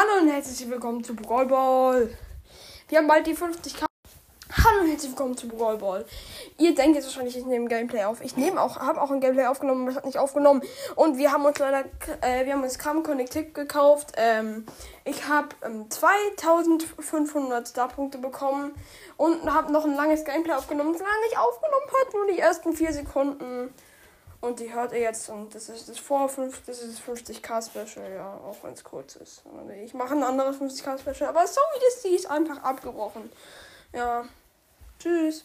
Hallo und herzlich willkommen zu Brawl Ball. Wir haben bald die 50k. Hallo und herzlich willkommen zu Brawl Ball. Ihr denkt jetzt wahrscheinlich, ich nehme Gameplay auf. Ich nehme auch, habe auch ein Gameplay aufgenommen, aber es hat nicht aufgenommen. Und wir haben uns leider, äh, wir haben uns Cam Connect gekauft. Ähm, ich habe ähm, 2500 Starpunkte bekommen und habe noch ein langes Gameplay aufgenommen, das leider nicht aufgenommen hat, nur die ersten vier Sekunden. Und die hört ihr jetzt und das ist das vor 5, das ist 50k Special, ja, auch wenn es kurz ist. Ich mache ein anderes 50k Special, aber so wie das die ist einfach abgebrochen. Ja. Tschüss.